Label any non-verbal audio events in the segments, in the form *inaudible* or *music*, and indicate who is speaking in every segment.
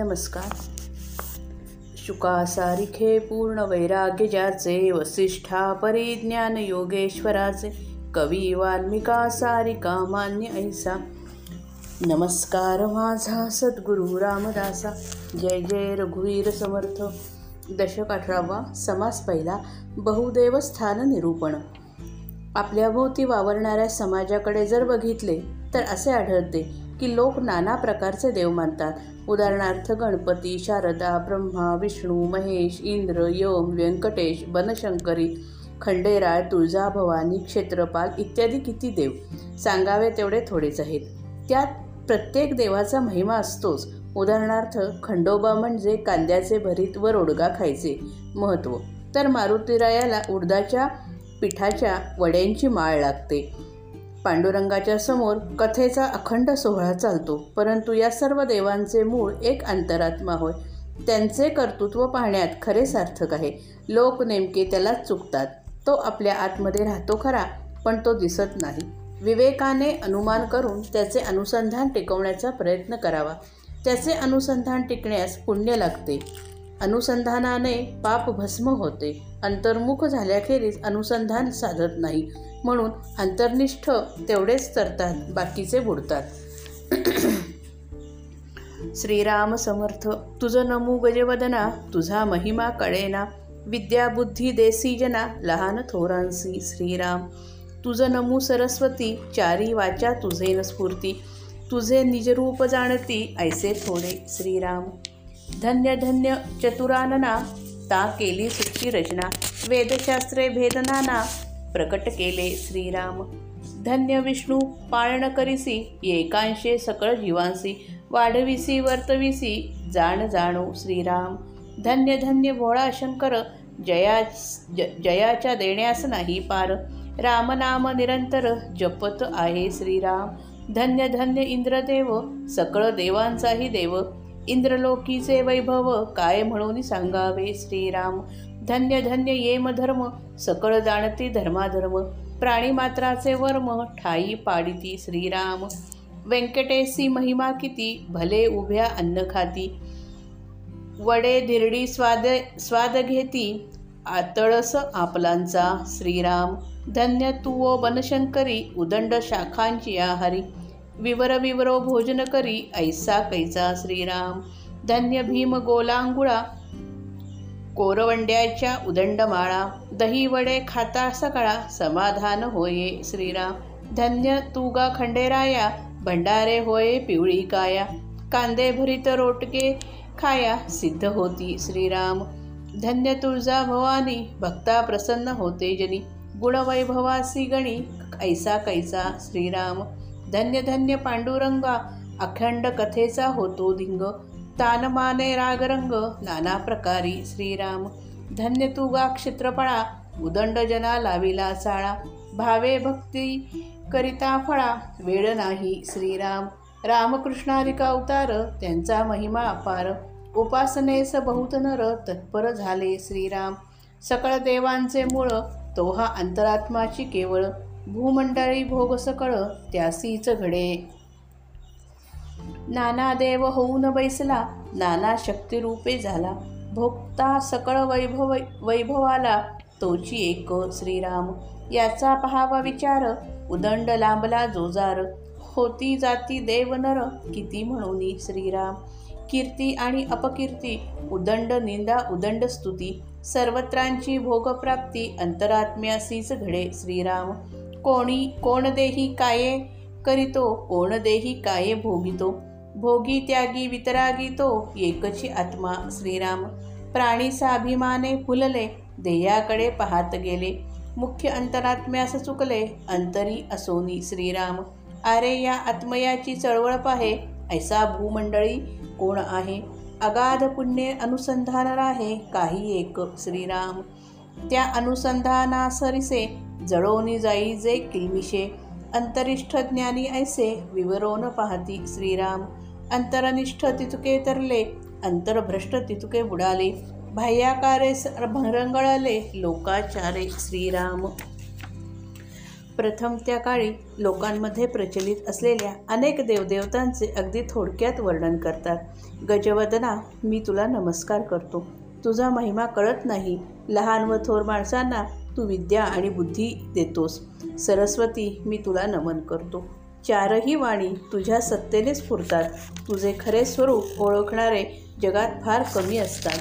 Speaker 1: नमस्कार. शुकासारिखे पूर्ण वैराग्य ज्याचे वसिष्ठा परिज्ञान योगेश्वराचे कवी वाल्मिका सारिका मान्य ऐसा. नमस्कार माझा सद्गुरु रामदासा. जय जय रघुवीर समर्थ. दशक अठरावा समास पहिला बहुदेवस्थान निरूपण. आपल्याभोवती वावरणाऱ्या समाजाकडे जर बघितले तर असे आढळते की लोक नाना प्रकारचे देव मानतात. उदाहरणार्थ गणपती शारदा ब्रह्मा विष्णू महेश इंद्र यम व्यंकटेश बनशंकरी खंडेराळ तुळजाभवानी क्षेत्रपाल इत्यादी किती देव? सांगावे तेवढे थोडेच आहेत. त्यात प्रत्येक देवाचा महिमा असतोच. उदाहरणार्थ खंडोबा म्हणजे कांद्याचे भरीत व रोडगा खायचे. महत्त्व तर मारुतीरायाला उडदाच्या पिठाच्या वड्यांची माळ लागते. पांडुरंगाच्या समोर कथेचा अखंड सोहळा चालतो परंतु या सर्व देवांचे मूळ एक अंतरात्मा होय. त्यांचे कर्तृत्व पाहण्यात खरे सार्थक आहे. लोक नेमके त्यालाच चुकतात. तो आपल्या आतमध्ये राहतो खरा पण तो दिसत नाही. विवेकाने अनुमान करून त्याचे अनुसंधान टिकवण्याचा प्रयत्न करावा. त्याचे अनुसंधान टिकण्यास पुण्य लागते. अनुसंधानाने पाप भस्म होते. अंतर्मुख झाल्याखेरीज अनुसंधान साधत नाही. म्हणून अंतर्निष्ठ तेवढेच तरतात बाकीचे बुडतात. *clears throat* श्रीराम समर्थ तुझं नमू गजवदना तुझा महिमा कळेना. विद्याबुद्धी देसी जना लहान थोरांसी श्रीराम. तुझं नमू सरस्वती चारी वाचा तुझे न स्फूर्ती. तुझे निजरूप जाणती ऐसे थोडे श्रीराम. धन्य धन्य चतुरानना ता केली सुखी रचना वेदशास्त्रे भेदनाना प्रकट केले श्रीराम. धन्य विष्णू पाळण करीसी एकांशे सकळ जीवांसी वाढविसी वर्तविसी जाण जाणो श्रीराम. धन्य धन्य भोळा शंकर जया ज जयाच्या देण्यास नाही पार. रामनाम निरंतर जपत आहे श्रीराम. धन्य धन्य इंद्रदेव सकळ देवांचाही देव इंद्रलोकीचे वैभव काय म्हणून सांगावे श्रीराम? धन्य धन्य येम धर्म सकळ जाणती धर्माधर्म. प्राणीमात्राचे वर्म ठाई पाडिती श्रीराम. व्यंकटेशी महिमा किती भले उभ्या अन्न खाती. वडे धिरडी स्वाद स्वाद घेती आतळस आपलांचा श्रीराम. धन्य तू ओ बनशंकरी उदंड शाखांची आहारी. विवर विवरो भोजन करी ऐसा कैचा श्रीराम? धन्य भीम गोलांगुळा कोरवंड्याच्या उदंडमाळा दही वडे खाता सकाळा समाधान होये श्रीराम. धन्य तुगा खंडेराया भंडारे होये पिवळी काया कांदे भरीत रोटके खाया सिद्ध होती श्रीराम. धन्य तुळजा भवानी भक्ता प्रसन्न होते जनी. गुणवैभवासी गणी ऐसा कैसा श्रीराम? धन्य धन्य पांडुरंगा अखंड कथेचा होतो धिंग तानमाने रागरंग नाना प्रकारी श्रीराम. धन्य तुगा क्षेत्रफळा उदंड जना लाविला चाळा भावे भक्ती करिता फळा वेळ नाही श्रीराम. रामकृष्णारिका अवतार त्यांचा महिमा अपार उपासनेस बहुत नर तत्पर झाले श्रीराम. सकळ देवांचे मूळ तो हा अंतरात्माची केवळ भूमंडळी भोग सकळ त्यासीच घडे. नाना देव होऊन बैसला नाना शक्तिरूपे झाला. भोक्ता सकळ वैभव वैभवाला तोची एक श्रीराम. याचा पहावा विचार उदंड लांबला जोजार. होती जाती देव नर किती म्हणून श्रीराम. कीर्ती आणि अपकीर्ती उदंड निंदा उदंड स्तुती. सर्वत्रांची भोगप्राप्ती अंतरात्म्यासीच घडे श्रीराम. कोणी कोण देही काये करीतो कोण देही काये भोगितो. भोगी त्यागी वितरागी तो एकची आत्मा श्रीराम. प्राणीचा अभिमाने फुलले देयाकडे पाहत गेले. मुख्य अंतरात्म्यास चुकले अंतरी असोनी श्रीराम. अरे या आत्मयाची चळवळ पाहे ऐसा भूमंडळी कोण आहे? अगाध पुण्य अनुसंधान राहे काही एक श्रीराम. त्या अनुसंधानासरिसे जळवणी जाई जे किलमिशे अंतरिष्ठ ज्ञानी ऐसे विवरोन पाहती श्रीराम. अंतरनिष्ठ तितुके तरले अंतरभ्रष्ट तितुके बुडाले. बाह्याकारे भरंगळले लोकाचारे श्रीराम. प्रथम त्या काळी लोकांमध्ये प्रचलित असलेल्या अनेक देवदेवतांचे अगदी थोडक्यात वर्णन करतात. गजवदना मी तुला नमस्कार करतो. तुझा महिमा कळत नाही. लहान व थोर माणसांना तू विद्या आणि बुद्धी देतोस. सरस्वती मी तुला नमन करतो. चारही वाणी तुझ्या सत्तेने स्फुरतात तुझे खरे स्वरूप ओळखणारे जगात फार कमी असतात.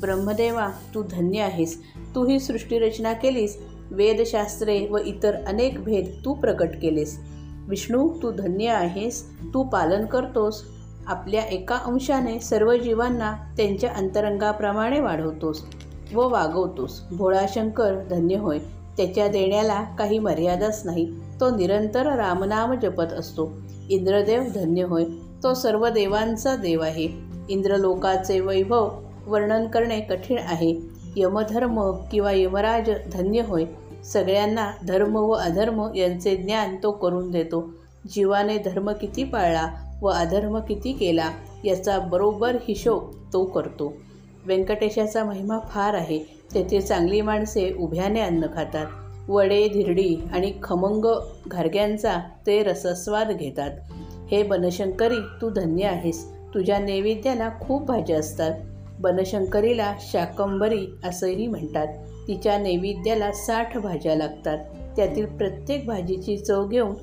Speaker 1: ब्रह्मदेवा तू धन्य आहेस. तू ही सृष्टीरचना केलीस. वेदशास्त्रे व इतर अनेक भेद तू प्रकट केलेस. विष्णू तू धन्य आहेस. तू पालन करतोस. आपल्या एका अंशाने सर्व जीवांना त्यांच्या अंतरंगाप्रमाणे वाढवतोस. व वागवतोस. भोळा शंकर धन्य होय. त्याच्या देण्याला काही मर्यादाच नाही. तो निरंतर रामनाम जपत असतो. इंद्रदेव धन्य होय. तो सर्व देवांचा देव आहे. इंद्रलोकाचे वैभव वर्णन करणे कठीण आहे. यमधर्म किंवा यमराज धन्य होय. सगळ्यांना धर्म व अधर्म यांचे ज्ञान तो करून देतो. जीवाने धर्म किती पाळला व अधर्म किती केला याचा बरोबर हिशोब तो करतो. व्यंकटेशाचा महिमा फार आहे. तेथे चांगली माणसे उभ्याने अन्न खातात. वडे धिरडी आणि खमंग घारग्यांचा ते रसस्वाद घेतात. हे बनशंकरी तू धन्य आहेस. तुझ्या नैवेद्याला खूप भाज्या असतात. बनशंकरीला शाकंबरी असंही म्हणतात. तिच्या नैवेद्याला साठ भाज्या लागतात. त्यातील प्रत्येक भाजीची चव घेऊन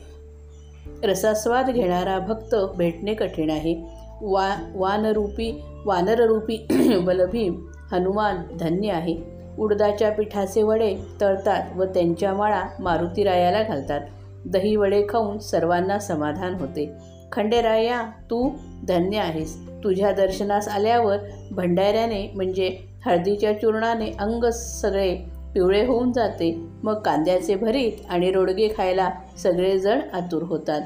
Speaker 1: रसास्वाद घेणारा भक्त भेटणे कठीण आहे. वा वानरूपी वानररूपी *clears throat* बलभीम हनुमान धन्य आहे. उडदाच्या पिठाचे वडे तळतात व त्यांच्या माळा मारुतीरायाला घालतात. दही वडे खाऊन सर्वांना समाधान होते. खंडेराया तू धन्य आहेस. तुझ्या दर्शनास आल्यावर भंडाऱ्याने म्हणजे हळदीच्या चूर्णाने अंग सगळे पिवळे होऊन जाते. मग कांद्याचे भरीत आणि रोडगे खायला सगळेजण आतुर होतात.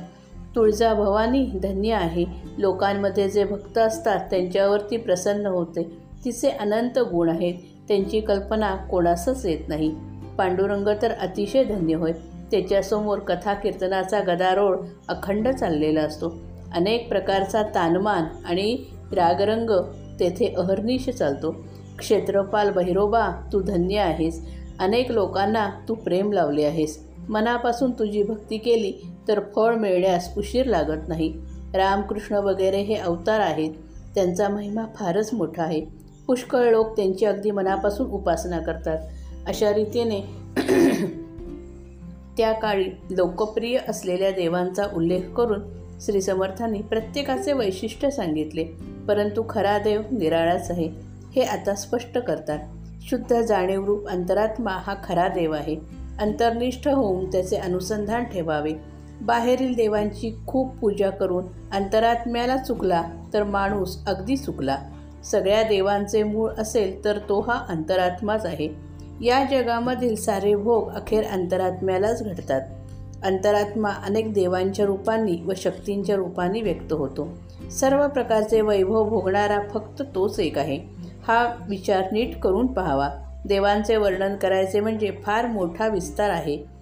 Speaker 1: तुळजा भवानी धन्य आहे. लोकांमध्ये जे भक्त असतात त्यांच्यावरती प्रसन्न होते. तिचे अनंत गुण आहेत. त्यांची कल्पना कोणासच येत नाही. पांडुरंग तर अतिशय धन्य होय. त्याच्यासमोर कथा कीर्तनाचा गदारोळ अखंड चाललेला असतो. अनेक प्रकारचा तानमान आणि रागरंग तेथे अहर्निश चालतो. क्षेत्रपाल भैरोबा तू धन्य आहेस. अनेक लोकांना तू प्रेम लावले आहेस. मनापासून तुझी भक्ती केली तर फळ मिळण्यास उशीर लागत नाही. रामकृष्ण वगैरे हे अवतार आहेत. त्यांचा महिमा फारच मोठा आहे. पुष्कळ लोक त्यांची अगदी मनापासून उपासना करतात. अशा रीतीने *clears throat* त्या काळी लोकप्रिय असलेल्या देवांचा उल्लेख करून श्री समर्थांनी प्रत्येकाचे वैशिष्ट्य सांगितले. परंतु खरा देव निराळाच आहे हे आता स्पष्ट करतात. शुद्ध जाणीवरूप अंतरात्मा हा खरा देव आहे. अंतर्निष्ठ होऊन त्याचे अनुसंधान ठेवावे. बाहेरील देवांची खूप पूजा करून अंतरात्म्याला चुकला तर माणूस अगदी चुकला. सगळ्या देवांचे मूळ असेल तर तो हा अंतरात्माच आहे. या जगामधील सारे भोग अखेर अंतरात्म्यालाच घडतात. अंतरात्मा अनेक देवांच्या रूपांनी व शक्तींच्या रूपांनी व्यक्त होतो. सर्व प्रकारचे वैभव भोगणारा फक्त तोच एक आहे. हा विचार नीट करून पाहावा. देवांचे वर्णन करायचे म्हणजे फार मोठा विस्तार आहे.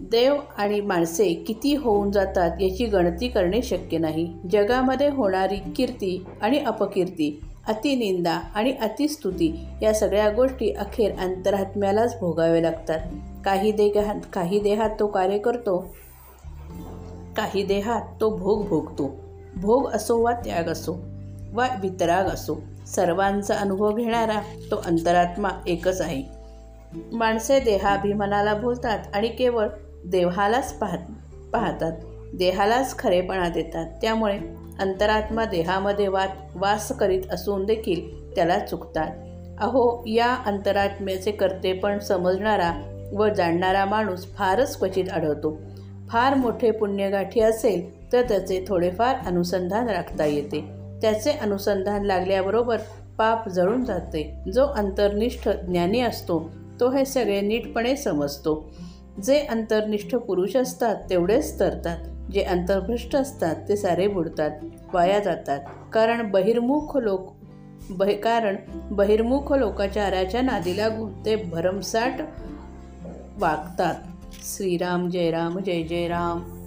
Speaker 1: देव आणि माणसे किती होऊन जातात याची गणती करणे शक्य नाही. जगामध्ये होणारी कीर्ती आणि अपकीर्ती अतिनिंदा आणि अतिस्तुती या सगळ्या गोष्टी अखेर अंतरात्म्यालाच भोगावे लागतात. काही देहात काही देहात तो कार्य करतो काही देहात तो भोग भोगतो. भोग असो वा त्याग असो वा वितराग असो सर्वांचा अनुभव घेणारा तो अंतरात्मा एकच आहे. माणसे देहाभिमानाला बोलतात आणि केवळ देहालाच पाहत पाहतात. देहालाच खरेपणा देतात त्यामुळे अंतरात्मा देहामध्ये वात वास करीत असून देखील त्याला चुकतात. अहो या अंतरात्म्याचे कर्तेपण समजणारा व जाणणारा माणूस फारच क्वचित आढळतो. फार मोठे पुण्यगाठी असेल तर त्याचे थोडेफार अनुसंधान राखता येते. त्याचे अनुसंधान लागल्याबरोबर पाप जळून जाते. जो अंतर्निष्ठ ज्ञानी असतो तो हे सगळे नीटपणे समजतो. जे अंतर्निष्ठ पुरुष असतात तेवढेच तरतात. जे अंतर्भ्रष्ट असतात ते सारे बुडतात वाया जातात. कारण बहिर्मुख लोक बहि कारण बहिर्मुख लोकाचाराच्या नादी लागून ते भरमसाठ वागतात. श्रीराम जय राम जय जय राम.